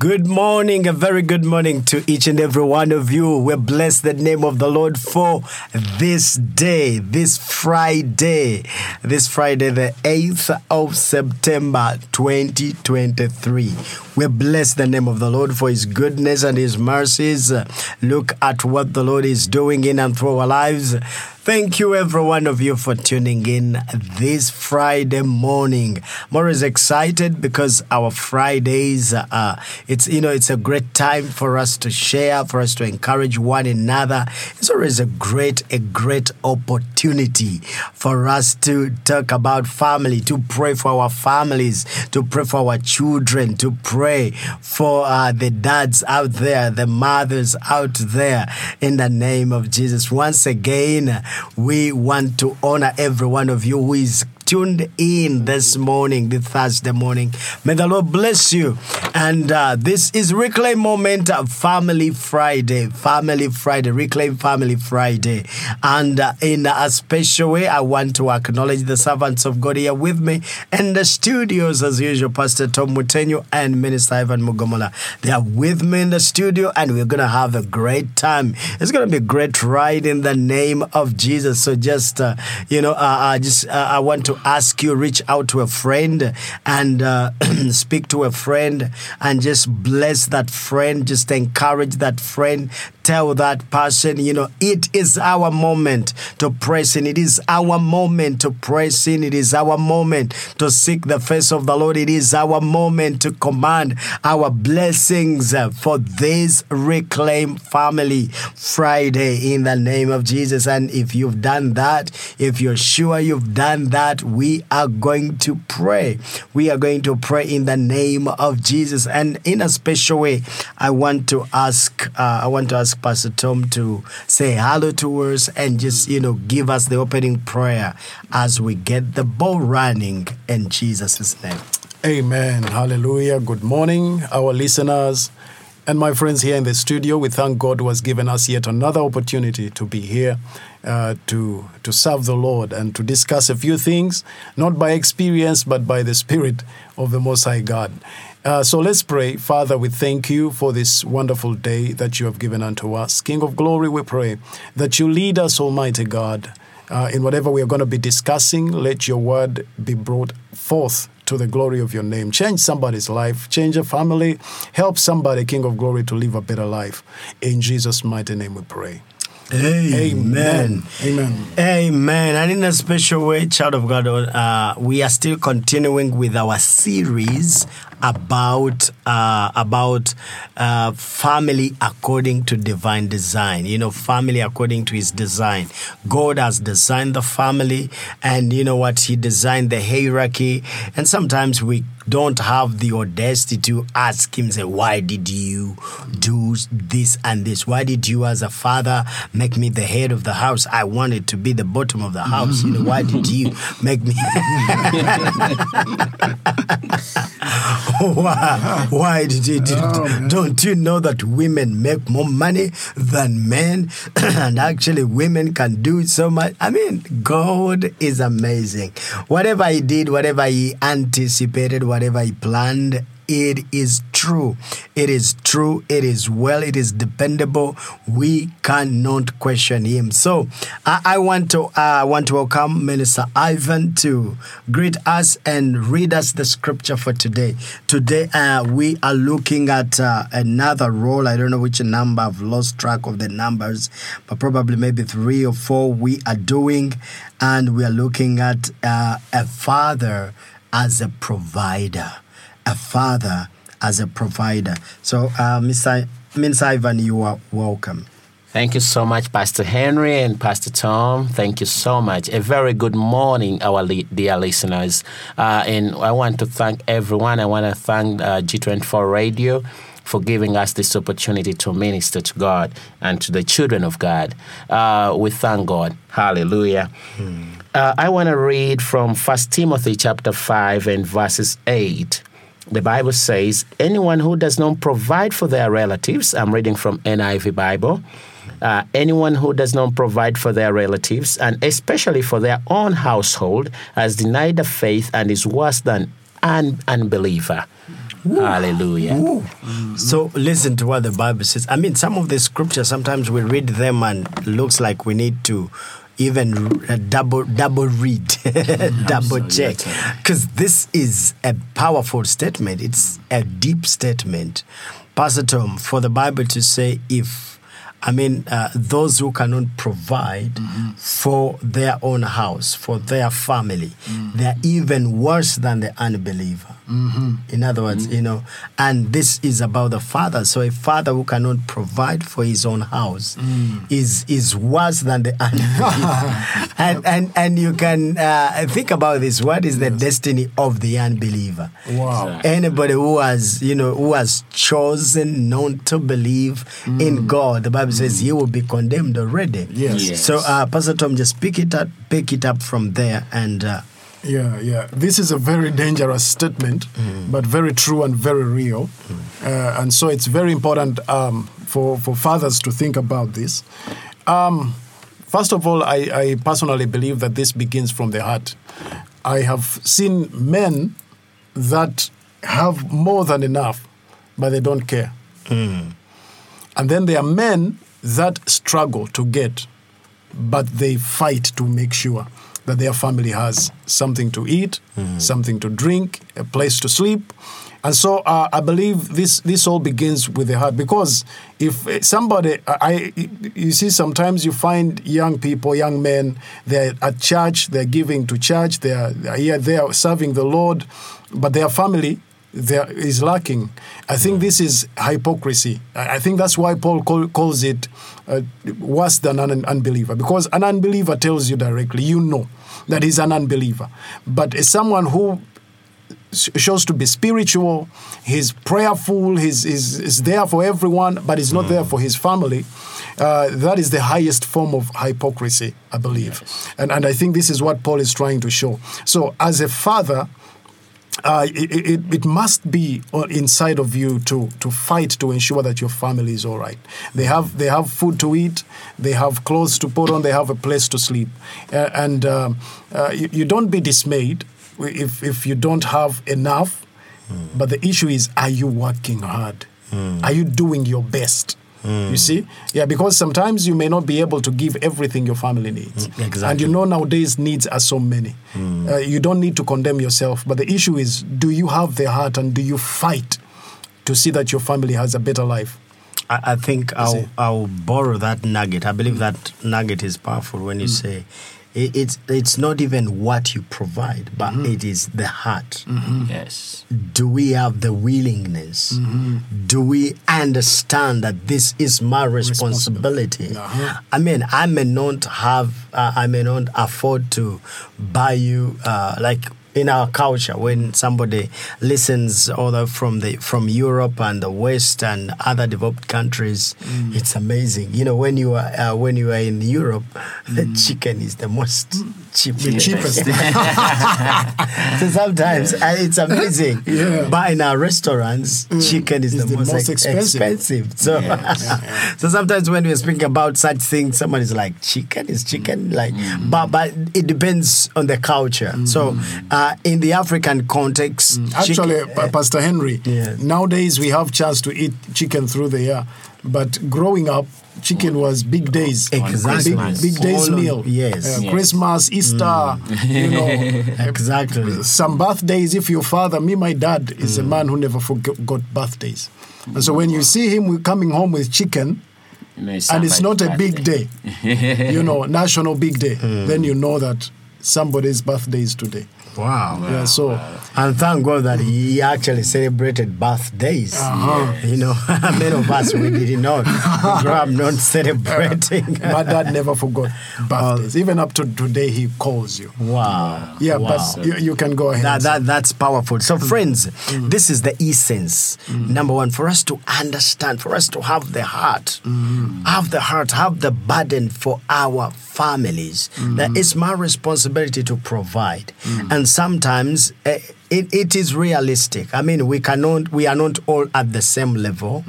Good morning, a very good morning to each and every one of you. We bless the name of the Lord for this day, this Friday, this Friday, the 8th of September 2023. We bless the name of the Lord for his goodness and his mercies. Look at what the Lord is doing in and through our lives. Thank you, every one of you, for tuning in this Friday morning. I'm always excited because our Fridays, uh, it's you know, it's a great time for us to share, for us to encourage one another. It's always a great, a great opportunity for us to talk about family, to pray for our families, to pray for our children, to pray for uh, the dads out there, the mothers out there, in the name of Jesus. Once again, we want to honor every one of you who is tuned in this morning, this Thursday morning. May the Lord bless you. And uh, this is Reclaim Moment of Family Friday. Family Friday. Reclaim Family Friday. And uh, in a special way, I want to acknowledge the servants of God here with me in the studios, as usual, Pastor Tom Mutenyo and Minister Ivan Mugomola. They are with me in the studio, and we're going to have a great time. It's going to be a great ride in the name of Jesus. So just, uh, you know, uh, just I want to ask you reach out to a friend and uh, speak to a friend and just bless that friend just encourage that friend tell that person, you know, it is our moment to press in. It is our moment to press in. It is our moment to seek the face of the Lord. It is our moment to command our blessings for this Reclaim Family Friday in the name of Jesus. And if you've done that, if you're sure you've done that, we are going to pray. We are going to pray in the name of Jesus. And in a special way, I want to ask, uh, I want to ask Pastor Tom to say hello to us and just, you know, give us the opening prayer as we get the ball running in Jesus' name. Amen. Hallelujah. Good morning, our listeners. And my friends here in the studio, we thank God who has given us yet another opportunity to be here uh, to, to serve the Lord and to discuss a few things, not by experience, but by the Spirit of the Most High God. Uh, so let's pray. Father, we thank you for this wonderful day that you have given unto us. King of glory, we pray that you lead us, Almighty God, uh, in whatever we are going to be discussing. Let your word be brought forth to the glory of your name. Change somebody's life, change a family, help somebody, King of glory, to live a better life. In Jesus' mighty name we pray. Amen. Amen. Amen. And in a special way, child of God, uh, we are still continuing with our series about uh, about uh, family according to divine design. You know, family according to His design. God has designed the family, and you know what? He designed the hierarchy. And sometimes we don't have the audacity to ask Him, say, "Why did you do this and this? Why did you, as a father, make me the head of the house? I wanted to be the bottom of the house. You know, why did you make me?" why, why did you do Oh, Don't you know that women make more money than men? and actually, women can do so much. I mean, God is amazing. Whatever He did, whatever He anticipated, whatever He planned, it is true. It is true. It is well. It is dependable. We cannot question him. So I, I want to uh, want to welcome Minister Ivan to greet us and read us the scripture for today. Today uh, we are looking at uh, another role. I don't know which number. I've lost track of the numbers, but probably maybe three or four we are doing, and we are looking at uh, a father as a provider a father as a provider. So, uh, Mr. Minister Ivan, you are welcome. Thank you so much, Pastor Henry and Pastor Tom. Thank you so much. A very good morning, our dear listeners. Uh, and I want to thank everyone. I want to thank uh, G24 Radio for giving us this opportunity to minister to God and to the children of God. Uh, we thank God. Hallelujah. Uh, I want to read from 1 Timothy chapter 5 and verses 8 the Bible says, anyone who does not provide for their relatives, I'm reading from NIV Bible, uh, anyone who does not provide for their relatives, and especially for their own household, has denied the faith and is worse than an unbeliever. Hallelujah. So listen to what the Bible says. I mean, some of the scriptures sometimes we read them and looks like we need to even uh, double double read, double check, because this is a powerful statement. It's a deep statement, Pastor Tom. For the Bible to say, if I mean, uh, those who cannot provide for their own house, for their family, they're even worse than the unbeliever. In other words, you know, and this is about the father. So a father who cannot provide for his own house is is worse than the unbeliever. and, and and you can uh, think about this. What is the destiny of the unbeliever? Wow. Anybody who has, you know, who has chosen not to believe in God, the Bible says he will be condemned already. Yes. Yes. So, uh, Pastor Tom, just pick it up, pick it up from there, and uh, Yeah, yeah. This is a very dangerous statement, but very true and very real. Uh, and so it's very important um, for, for fathers to think about this. Um, first of all, I, I personally believe that this begins from the heart. I have seen men that have more than enough, but they don't care. And then there are men that struggle to get, but they fight to make sure that their family has something to eat, something to drink, a place to sleep. And so uh, I believe this this all begins with the heart because if somebody I you see sometimes you find young people young men they're at church they're giving to church they're, they're here they are serving the Lord but their family there is lacking. I think this is hypocrisy. I think that's why Paul call, calls it uh, worse than an unbeliever because an unbeliever tells you directly, you know that he's an unbeliever. But as someone who shows to be spiritual, he's prayerful, he's, he's, he's there for everyone, but he's not there for his family. Uh, that is the highest form of hypocrisy, I believe. And, and I think this is what Paul is trying to show. So, as a father, uh, it, it, it must be inside of you to, to fight to ensure that your family is all right. They have, they have food to eat, they have clothes to put on, they have a place to sleep. Uh, and um, uh, you, you don't be dismayed if, if you don't have enough. But the issue is are you working hard? Are you doing your best? You see? Yeah, because sometimes you may not be able to give everything your family needs. Mm, and you know nowadays needs are so many. Mm. Uh, you don't need to condemn yourself, but the issue is do you have the heart and do you fight to see that your family has a better life? I, I think I'll. I'll borrow that nugget. I believe that nugget is powerful when you mm. say it, it's it's not even what you provide, but it is the heart. Yes. Do we have the willingness? Do we understand that this is my responsibility? Uh-huh. I mean, I may not have, uh, I may not afford to buy you uh, like in our culture when somebody listens other from the from Europe and the West and other developed countries, it's amazing. You know, when you are uh, when you are in Europe, the chicken is the most cheap. The cheapest. so sometimes uh, it's amazing. Yeah. But in our restaurants, chicken is the, the most, most expensive. expensive. So, so sometimes when we're speaking about such things, someone is like, chicken is chicken, like, but but it depends on the culture. So, uh, in the African context, mm. Actually, chicken- Pa- Pastor Henry, Yes. nowadays we have chance to eat chicken through the year, but growing up, chicken was big days. Exactly. Big, big days All on- meal. yes. Uh, Yes. Christmas, mm. Easter, you know. exactly. Some birthdays, if your father, me, my dad is a mm. man who never forgot birthdays. And so when you see him coming home with chicken, No, it's and it's not a big day, you know, national big day, then you know that somebody's birthday is today. Wow. Yeah, so And thank God that he actually celebrated birthdays. Uh-huh. You know, many of us we did not grow up not celebrating. my dad never forgot birthdays. Even up to today, he calls you. wow. Yeah, wow. but you, you can go ahead. That, that that's powerful. So, mm. friends, mm. this is the essence. Mm. Number one, for us to understand, for us to have the heart, have the heart, have the burden for our families. That it's my responsibility to provide, and sometimes. eh, it, it is realistic. I mean, we cannot, we are not all at the same level,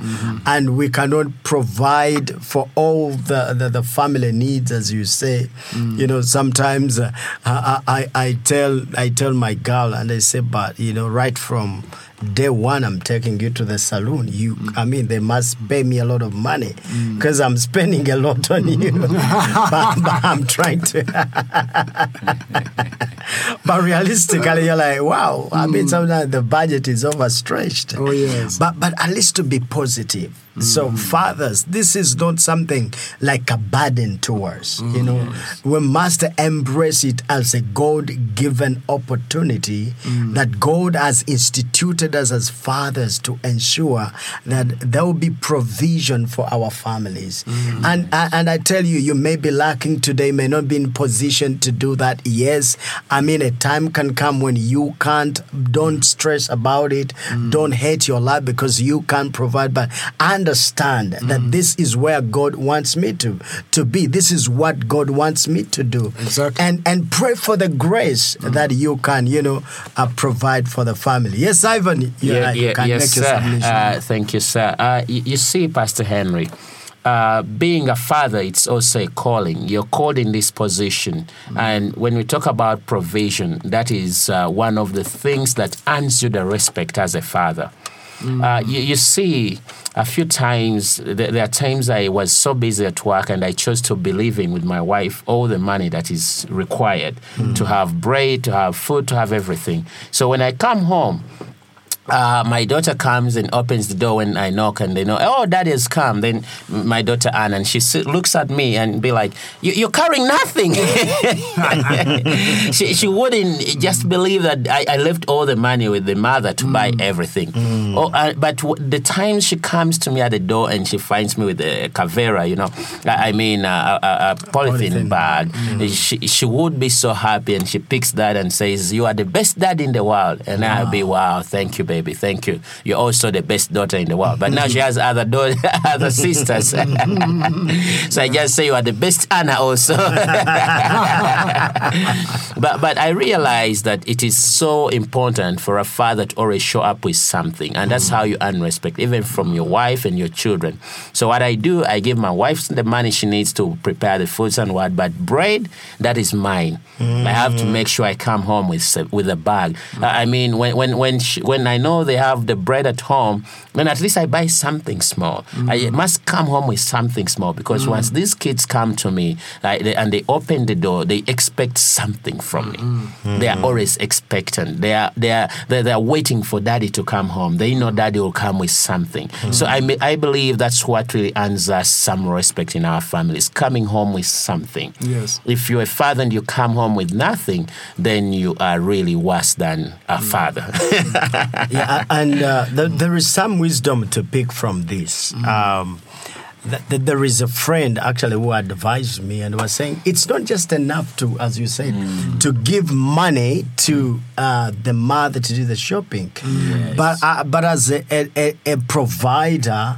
and we cannot provide for all the, the, the family needs, as you say. You know, sometimes uh, I, I, I tell I tell my girl, and I say, but you know, right from day one I'm taking you to the saloon. You, I mean, they must pay me a lot of money mm. because I'm spending a lot on you. but, but I'm trying to. but realistically, you're like, wow. I mean, mm. sometimes the budget is overstretched. Oh, yes. But but at least to be positive. So fathers, this is not something like a burden to us. You mm, know, we must embrace it as a God-given opportunity mm. that God has instituted us as fathers to ensure that there will be provision for our families. Mm. And uh, and I tell you, you may be lacking today, may not be in position to do that. Yes, I mean a time can come when you can't. Don't stress about it. Don't hate your life because you can't provide. But understand that this is where God wants me to to be. This is what God wants me to do. Exactly. And and pray for the grace that you can, you know, uh, provide for the family. Yes, Ivan, you, Yeah, you yeah, can yes, make sir. submission. Uh, thank you, sir. Uh, you, you see, Pastor Henry, uh, being a father, it's also a calling. You're called in this position. And when we talk about provision, that is uh, one of the things that earns you the respect as a father. Uh, you, you see, a few times, th- there are times I was so busy at work and I chose to be living with my wife all the money that is required to have bread, to have food, to have everything. So when I come home, uh, my daughter comes and opens the door when I knock, and they know, oh, daddy has come. Then my daughter Anne, and she looks at me and be like, you, "You're carrying nothing." she, she wouldn't just believe that I, I left all the money with the mother to buy everything. Oh, uh, but w- the time she comes to me at the door and she finds me with a cavera, you know, I, I mean a, a, a polythene, Polythene. bag, she she would be so happy, and she picks that and says, "You are the best dad in the world," and I'll be, "Wow, thank you, baby, thank you. You're also the best daughter in the world." But now she has other daughters, other sisters, so I just say you are the best Anna also. but but I realize that it is so important for a father to always show up with something, and that's how you earn respect, even from your wife and your children. So what I do, I give my wife the money she needs to prepare the foods and what, but bread that is mine. I have to make sure I come home with with a bag. Uh, I mean, when when when she, when I know they have the bread at home, then at least I buy something small. I mm. must come home with something small because mm. once these kids come to me like, they, and they open the door, they expect something from me. Mm. They are always expectant. They are they are they they are waiting for daddy to come home. They know daddy will come with something. So I I believe that's what really earns us some respect in our families, coming home with something. Yes. If you're a father and you come home with nothing, then you are really worse than a father. yeah, and uh, th- there is some wisdom to pick from this. Um, th- th- there is a friend actually who advised me and was saying it's not just enough to, as you said, to give money to uh, the mother to do the shopping, but uh, but as a, a, a- a provider,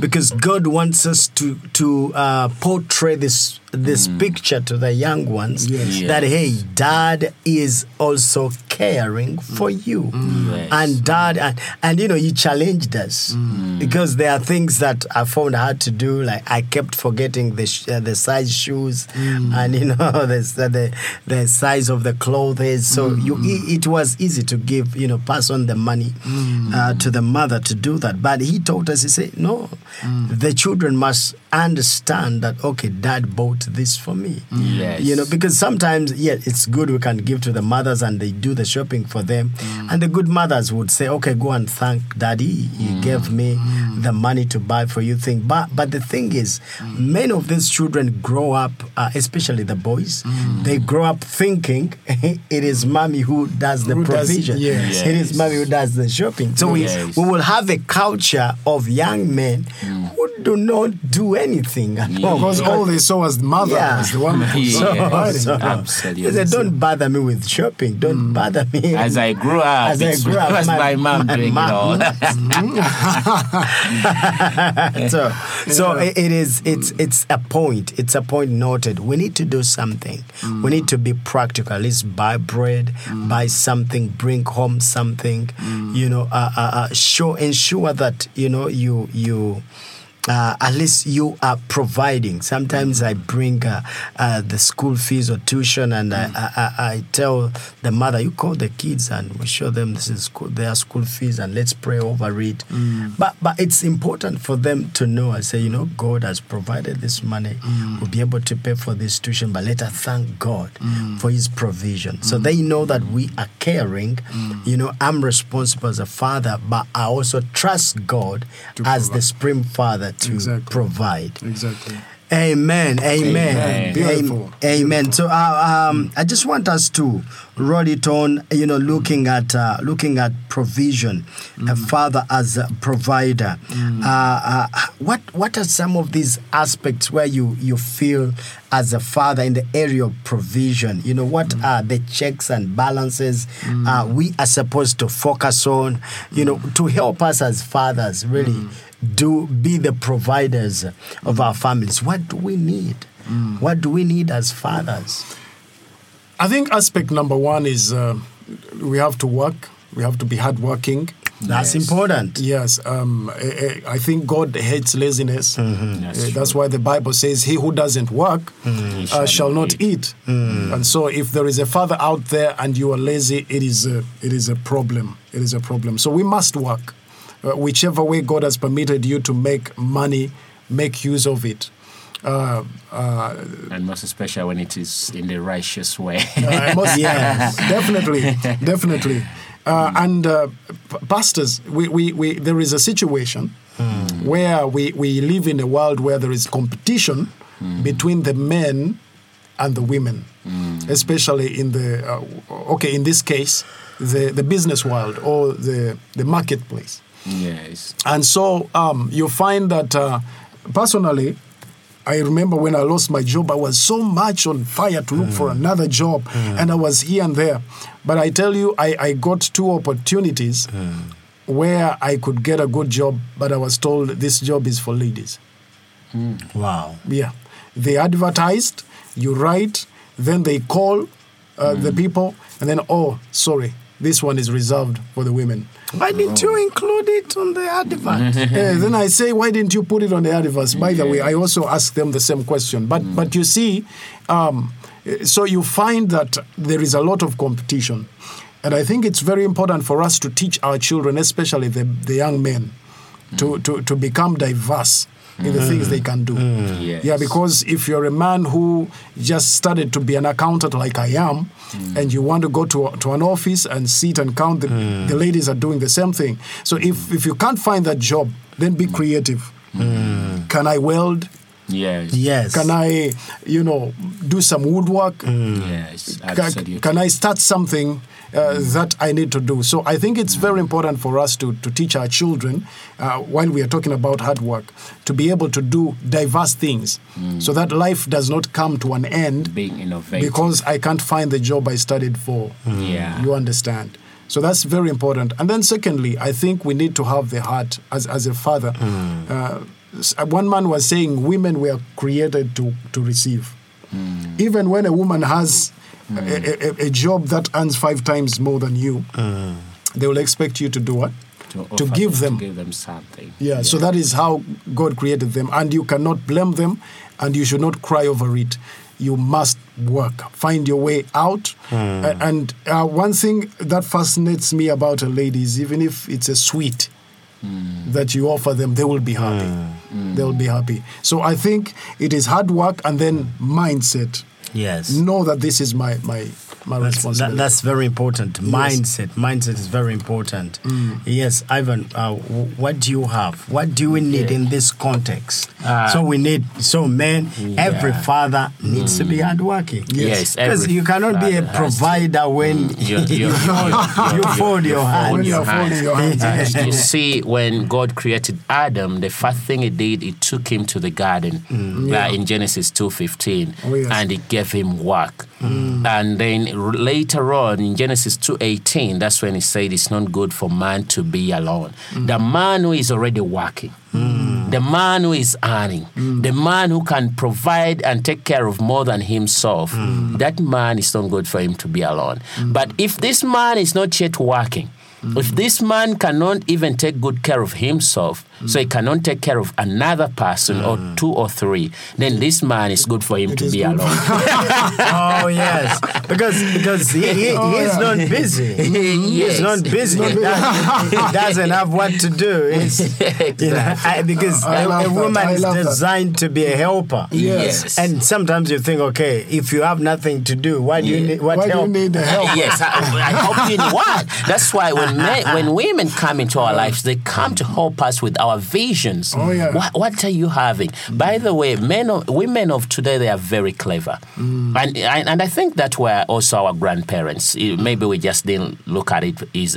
because God wants us to to uh, portray this this mm. picture to the young ones Yes. that hey, dad is also caring for you. Mm. Yes. and dad and, and you know you challenged us mm. because there are things that i found hard to do like i kept forgetting the sh- uh, the size shoes and you know the, the the size of the clothes. So you it, it was easy to give you know pass on the money uh, to the mother to do that. But he taught us he said no the children must understand that okay dad bought this for me. Yes. you know because sometimes yeah it's good we can give to the mothers and they do the shopping for them. Mm. And the good mothers would say okay go and thank daddy. He mm. gave me mm. the money to buy for you thing. But but the thing is many of these children grow up uh, especially the boys they grow up thinking it is mommy who does the Who does- provision. yes. it is mommy who does the shopping. So Yes. we, we will have a culture of young men who do not do anything at all Because all they saw was the mother Yeah. was the one who's Yeah. so, Absolutely. He said, don't bother me with shopping. Don't bother me. As I grew up, As I grew up, was my, mom doing it all. so, so it- it is. It's it's a point. It's a point noted. We need to do something. We need to be practical. At least buy bread, buy something, bring home something. You know, uh, uh, uh, show ensure that you know you you. Uh, at least you are providing. Sometimes I bring uh, uh, the school fees or tuition, and I, I, I, I tell the mother, "You call the kids, and we show them this is school, their school fees, and let's pray over it." But but it's important for them to know. I say, you know, God has provided this money. We'll be able to pay for this tuition, but let us thank God for His provision. So they know that we are caring. You know, I'm responsible as a father, but I also trust God To as the supreme father to Exactly. provide. Exactly. Amen. Amen. Amen. Beautiful. Amen. So, uh, um, I just want us to roll it on. You know, looking at uh, looking at provision, a father as a provider. Uh, uh, what what are some of these aspects where you you feel as a father in the area of provision? You know, what are the checks and balances uh, we are supposed to focus on? You know, to help us as fathers really do be the providers of our families. What do we need? What do we need as fathers? I think aspect number one is uh, we have to work. We have to be hardworking. That's Yes. important. Yes, um, I, I I think God hates laziness. Mm-hmm. That's Uh, that's why the Bible says, "He who doesn't work Mm-hmm. uh, shall not eat." Mm. And so, if there is a father out there and you are lazy, it is a, it is a problem. It is a problem. So we must work, uh, whichever way God has permitted you to make money, make use of it. Uh, uh, And most especially when it is in the righteous way. uh, most, Yes. definitely, definitely. Uh, and uh, pastors, we, we, we, there is a situation where we, we live in a world where there is competition between the men and the women, especially in the, uh, okay, in this case, the, the business world or the, the marketplace. Yes. And so um, you find that uh, personally, I remember when I lost my job, I was so much on fire to look for another job, and I was here and there. But I tell you, I, I got two opportunities where I could get a good job, but I was told this job is for ladies. Wow. Yeah. They advertised, you write, then they call uh, the people, and then, oh, sorry, this one is reserved for the women. Why didn't you include it on the advert? Then I say, why didn't you put it on the adverts? By the way, I also ask them the same question. But but you see, um, so you find that there is a lot of competition, and I think it's very important for us to teach our children, especially the, the young men, to, to to become diverse in the things they can do. Mm. Mm. Yes. Yeah, because if you're a man who just started to be an accountant like I am, mm. and you want to go to, to an office and sit and count, the, the ladies are doing the same thing. So if, if you can't find that job, then be creative. Can I weld? Yes. yes. Can I, you know, do some woodwork? Yes. Ca- Absolutely. Can I start something uh, that I need to do? So I think it's very important for us to, to teach our children, uh, while we are talking about hard work, to be able to do diverse things so that life does not come to an end Being innovative. because I can't find the job I studied for. Yeah. You understand? So that's very important. And then, secondly, I think we need to have the heart as, as a father. Uh, s- Uh, one man was saying women were created to, to receive. Hmm. Even when a woman has hmm. a, a, a job that earns five times more than you, hmm. they will expect you to do what? to, to give them. To give them something. Yeah, so that is how God created them. And you cannot blame them and you should not cry over it. You must work, find your way out. A- And uh, one thing that fascinates me about a lady is even if it's a sweet Hmm. that you offer them, they will be happy. Hmm. They will be happy. So I think it is hard work and then hmm. mindset. Yes. Know that this is my, my, my That's, that, responsibility. that's very important. Mindset. Mindset is very important. Yes, Ivan. Uh, w- what do you have? What do we need in this context? Ah. so we need. So men, every father needs to be hardworking. Yes, because every you cannot be a father to. provider when You- you- you fold, you fold your When hands. you're folding your hands. You see, when God created Adam, the first thing He did, He took him to the garden, uh, in Genesis two fifteen, Oh, yes. and He gave him work. Mm. And then later on in Genesis two eighteen, that's when He said it's not good for man to be alone. Mm. The man who is already working. Mm. The man who is earning, the man who can provide and take care of more than himself, that man is not good for him to be alone. But if this man is not yet working, If this man cannot even take good care of himself, so he cannot take care of another person or mm. two or three, then this man is good for him to be alone. oh yes, because because he, he, Oh, he's yeah. not busy. Yes. He's not busy. He doesn't, he doesn't have what to do. It's, you know, I- because I a, love a woman is love that. designed to be a helper. Yes. And sometimes you think, okay, if you have nothing to do, why do you Yeah. need what Why do help? you need the help? yes, I, I hope you know what. That's why when men, when women come into our lives, they come to help us with our visions. Oh, yeah. What, what are you having? By the way, men, of, women of today, they are very clever, Mm. and, and I think that were also our grandparents. Eh, Maybe we just didn't look at it is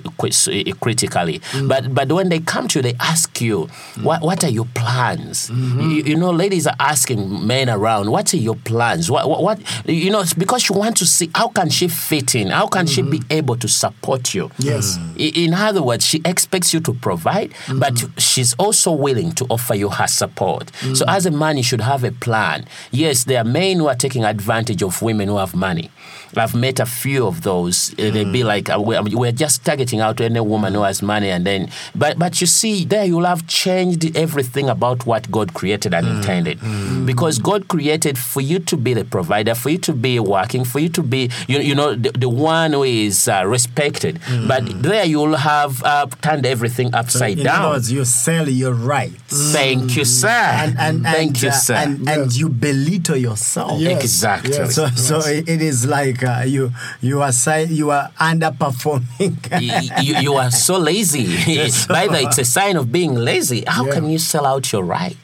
critically, Mm. but but when they come to you, they ask you, what what are your plans? Mm-hmm. You, you know, ladies are asking men around, what are your plans? What, what what you know? It's because you want to see how can she fit in? How can she be able to support you? Mm-hmm. Yes. In other words, she expects you to provide, but Mm-hmm. she's also willing to offer you her support. So, Mm. as a man, you should have a plan. Yes, there are men who are taking advantage of women who have money. I've met a few of those. Uh, They'd Mm. be like, uh, we're, just targeting out any woman who has money, and then, but but you see, there you'll have changed everything about what God created Mm. and intended, because God created for you to be the provider, for you to be working, for you to be, you, you know, the, the one who is uh, respected. But there you'll have uh, turned everything upside In other down. words, you sell your rights. Thank you, sir. And, and, Thank and, you, uh, sir. And, and Yes. you belittle yourself. Yes, Exactly. yes, So, so it it is like uh, you you are si- you are underperforming. You, you are so lazy. By the way, it's a sign of being lazy. How Yeah. can you sell out your right?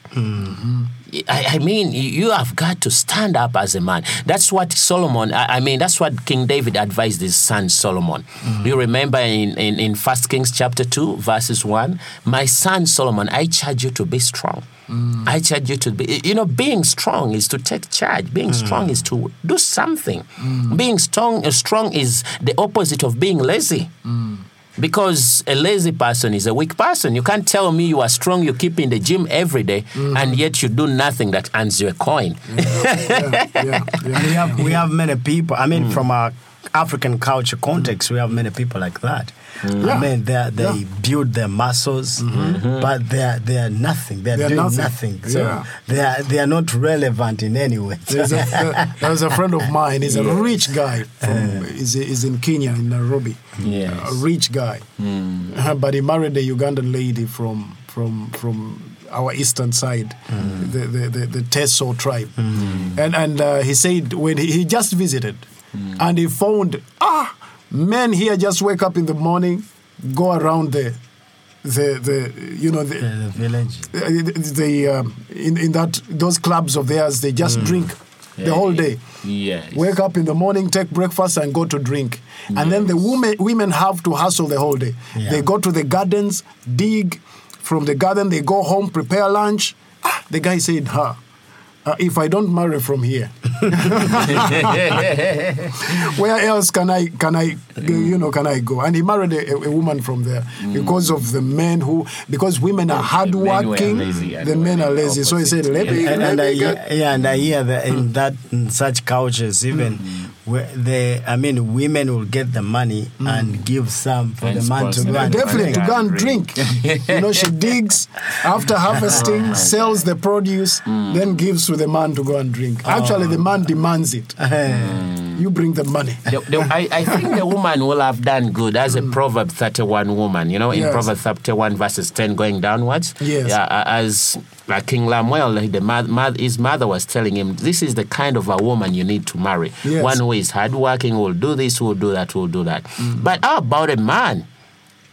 I, I mean, you have got to stand up as a man. That's what Solomon, I, I mean, that's what King David advised his son Solomon. Mm-hmm. You remember in, in, in 1 Kings chapter 2, verses 1, My son Solomon, I charge you to be strong. Mm. I charge you to be, you know, being strong is to take charge. Being mm. strong is to do something. Mm. Being strong, strong is the opposite of being lazy. Because a lazy person is a weak person. You can't tell me you are strong, you keep in the gym every day, mm. and yet you do nothing that earns you a coin. Mm. yeah, yeah, yeah. we have we have many people. I mean, mm. from our African culture context, we have many people like that. Hmm. I mean, they they Yeah. Mm-hmm. build their muscles, but they are they are nothing. They are They are doing nothing. nothing. So Yeah. they are they are not relevant in any way. There's a, there- there's a friend of mine. He's a rich guy. From, he's, he's in Kenya, in Nairobi. Yes. A rich guy. Uh, but he married a Ugandan lady from from from our eastern side, the, the, the, the Teso tribe. And, and uh, he said when he, he just visited and he found, ah, men here just wake up in the morning, go around the, the, the you know, the, the village. uh, the, the um, in in that those clubs of theirs they just drink the whole day. Yes. wake up in the morning take breakfast and go to drink. And then the women women have to hustle the whole day. Yeah. they go to the gardens dig. From the garden they go home prepare lunch. Ah, the guy said huh uh, if I don't marry from here, where else can I can I you know can I go? And he married a, a woman from there because of the men who because women are hardworking, lazy the men are lazy. So he said, opposite. let me, and, let and I me hear, get- yeah, and I hear that in that in such cultures, even where they, I mean, women will get the money mm. and give some for And the man to go and Definitely to go and drink. you know, she digs. After harvesting, sells the produce, then gives to the man to go and drink. Oh. Actually, the man demands it. Eh. You bring the money. The- the- I, I think the woman will have done good as a Proverb 31 woman, you know, in Yes. Proverb 31 verses 10 going downwards. Yes. Yeah, as uh, King Lemuel, the mo- mo- his mother was telling him, this is the kind of a woman you need to marry. Yes. One who is hardworking, will do this, will do that, will do that. But how about a man?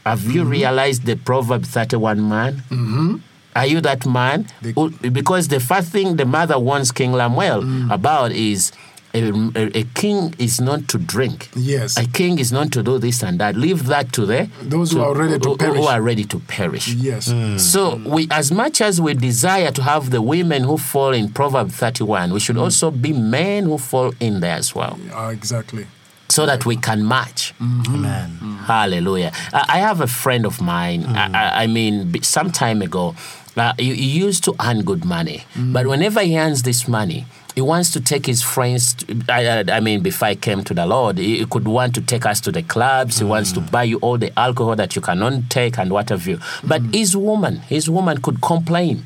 Have you realized the Proverb 31 man? Mm-hmm. Are you that man? The- because the first thing the mother wants King Lemuel Mm. about is a, a, a king is not to drink. Yes. A king is not to do this and that. Leave that to the Those who are ready to who- perish. Who are ready to perish. Yes. So we, as much as we desire to have the women who fall in Proverb 31, we Mm. should also be men who fall in there as well, Uh, exactly. so that we can match. Man. Hallelujah. I, I have a friend of mine. Mm. I, I, I mean, some time ago, Uh, he, he used to earn good money, but whenever he earns this money, he wants to take his friends. To, I, I- I mean, before I came to the Lord, he, he could want to take us to the clubs. He wants to buy you all the alcohol that you cannot take and what have you. But his woman, his woman could complain.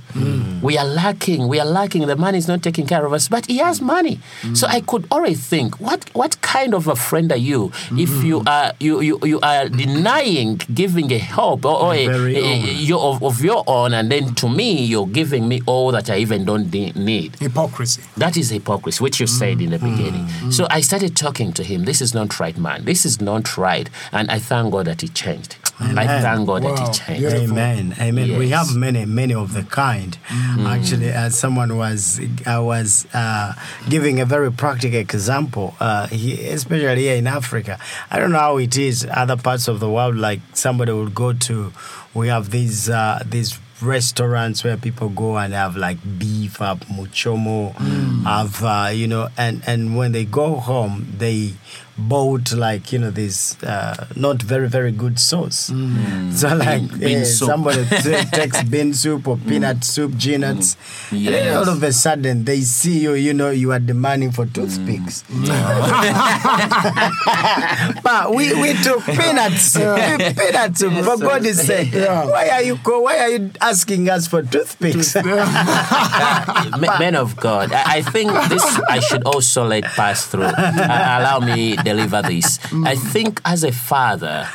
We are lacking. We are lacking. The money is not taking care of us. But he has money. So I could always think, what what kind of a friend are you if you are you you, you are denying giving a help or, or a, a- your of, of your own, and then to me you're giving me all that I even don't de- need. Hypocrisy. That is hypocrisy, which you said in the beginning. So I started talking to him. This is not right, man. This is not right. And I thank God that he changed. I Amen. thank God that he changed. Beautiful. Amen. Amen. We have many, many of the kind. Actually, as someone was, I was uh, giving a very practical example, uh, he, especially here in Africa. I don't know how it is other parts of the world. Like somebody would go to, we have these uh, these restaurants where people go and have like beef, have muchomo, have uh, you know, and and when they go home, they bought like you know this uh, not very very good sauce. Mm. Mm. So like Bean- bean soup. somebody t- takes bean soup or peanut mm. soup, peanuts, and then Yes. all of a sudden they see you, you know, you are demanding for toothpicks. but we, we took peanuts, peanuts soup, for God's sake. Yeah. Why are you co- why are you asking us for toothpicks? Ma- Men of God, I, I think this I should also let pass through. Uh, allow me deliver this. I think as a father,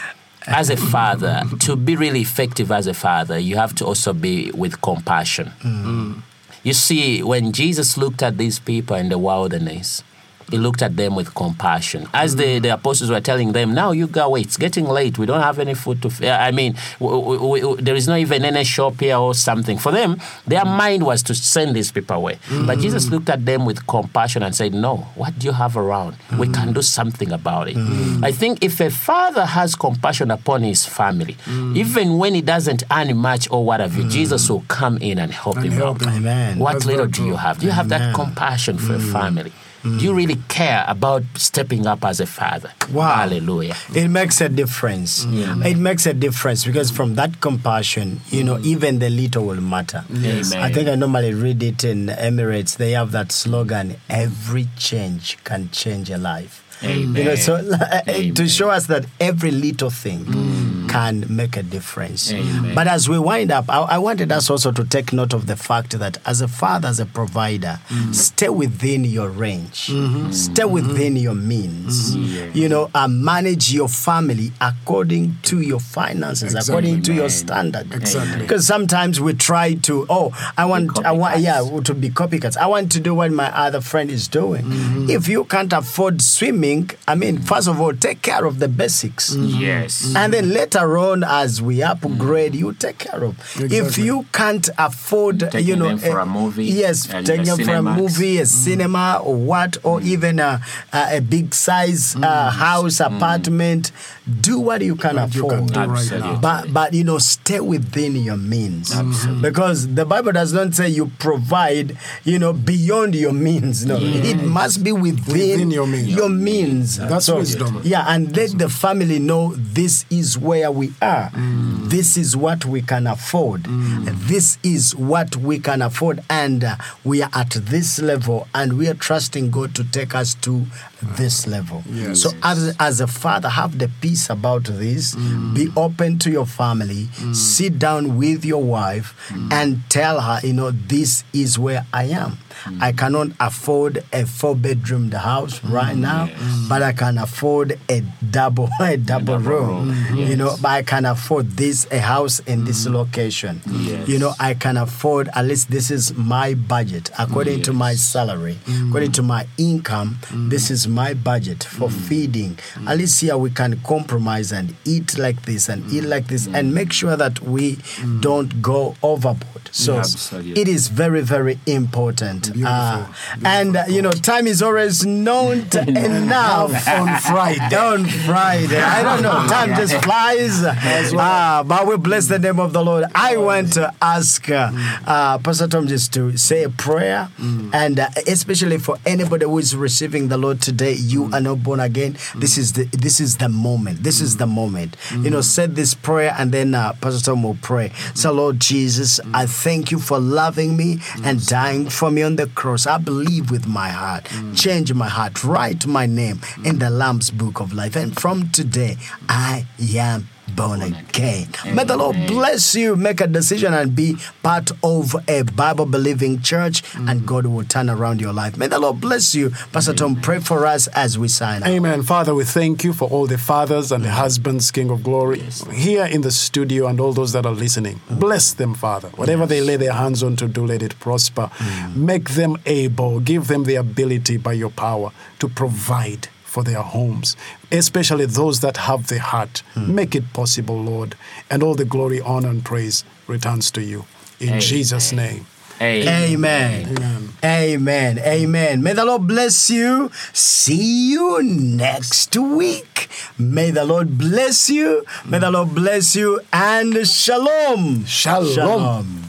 as a father, to be really effective as a father, you have to also be with compassion. Mm. You see, when Jesus looked at these people in the wilderness, he looked at them with compassion. As the, the apostles were telling them, now you go, away, it's getting late. We don't have any food to. F-. I mean, there is not even any shop here or something. For them, their mind was to send these people away. Mm. But Jesus looked at them with compassion and said, no, what do you have around? We can do something about it. Mm. I think if a father has compassion upon his family, mm. even when he doesn't earn much or whatever, Jesus will come in and help him help out. Amen. What That's little do you have? Do you have that compassion for your family? Mm. Do you really care about stepping up as a father? Wow. Hallelujah. It makes a difference. Mm. It makes a difference because from that compassion, you know, mm. even the little will matter. Yes. I think I normally read it in Emirates. They have that slogan: "Every change can change a life." Amen. You know, so to show us that every little thing can make a difference. Amen. But as we wind up, I, I wanted us also to take note of the fact that as a father, as a provider, stay within your range, stay within your means. You know, uh, manage your family according to your finances, Exactly. according to your standard. Exactly. Because sometimes we try to, oh, I want, I want, yeah, to be copycats. I want to do what my other friend is doing. If you can't afford swimming, I mean, first of all, take care of the basics. Yes. And then later on, as we upgrade, mm. you take care of. If you can't afford, Taking you know, them for eh, a movie, yes, taking the them for a movie, a mm. cinema, or what, or mm. even a, a, a big size uh, house, apartment. Do what you can What you afford. can do right now. But but you know, stay within your means. Mm-hmm. Absolutely. Because the Bible does not say you provide, you know, beyond your means. No, it must be within, Within your means. Your means. That's wisdom. Yeah, and let the family know this is where we are. This is what we can afford. This is what we can afford, and uh, we are at this level, and we are trusting God to take us to this level. Yes. So as, as a father, have the peace about this. Be mm. open to your family. Mm. Sit down with your wife mm. and tell her, you know, this is where I am. I cannot afford a four bedroom house right now, but I can afford a double a double, double room. room, You know, but I can afford this a house in this location. Yes. You know, I can afford at least this is my budget according to my Yes. salary, according to my income. This is my budget for feeding. At least here we can compromise and eat like this and eat like this and make sure that we don't go overboard. So Absolutely. it is very, very important. Beautiful. Uh, and uh, you know, time is always to enough on Friday. on Friday. I don't know. Time just flies. Ah, but we bless the name of the Lord. I want to ask uh, uh, Pastor Tom just to say a prayer, and uh, especially for anybody who is receiving the Lord today, you mm. are not born again. This mm. is the this is the moment. This is mm. the moment. You know, said this prayer, and then uh, Pastor Tom will pray. So, Lord Jesus, I thank you for loving me and dying for me on the cross. I believe with my heart. Change my heart. Write my name in the Lamb's book of life. And from today, I am born again. May the Lord bless you. Make a decision and be part of a Bible believing church, and God will turn around your life. May the Lord bless you. Pastor Tom, pray for us as we sign out. Amen. Father, we thank you for all the fathers and the mm. husbands, King of Glory, here in the studio and all those that are listening. Mm. Bless them, Father. Whatever they lay their hands on to do, let it prosper. Mm. Make them able, give them the ability by your power to provide for their homes, especially those that have the heart. Hmm. Make it possible, Lord. And all the glory, honor, and praise returns to you. In Amen. Jesus' name. Amen. Amen. Amen. Amen. May the Lord bless you. See you next week. May the Lord bless you. May the Lord bless you. And shalom. Shalom. Shalom.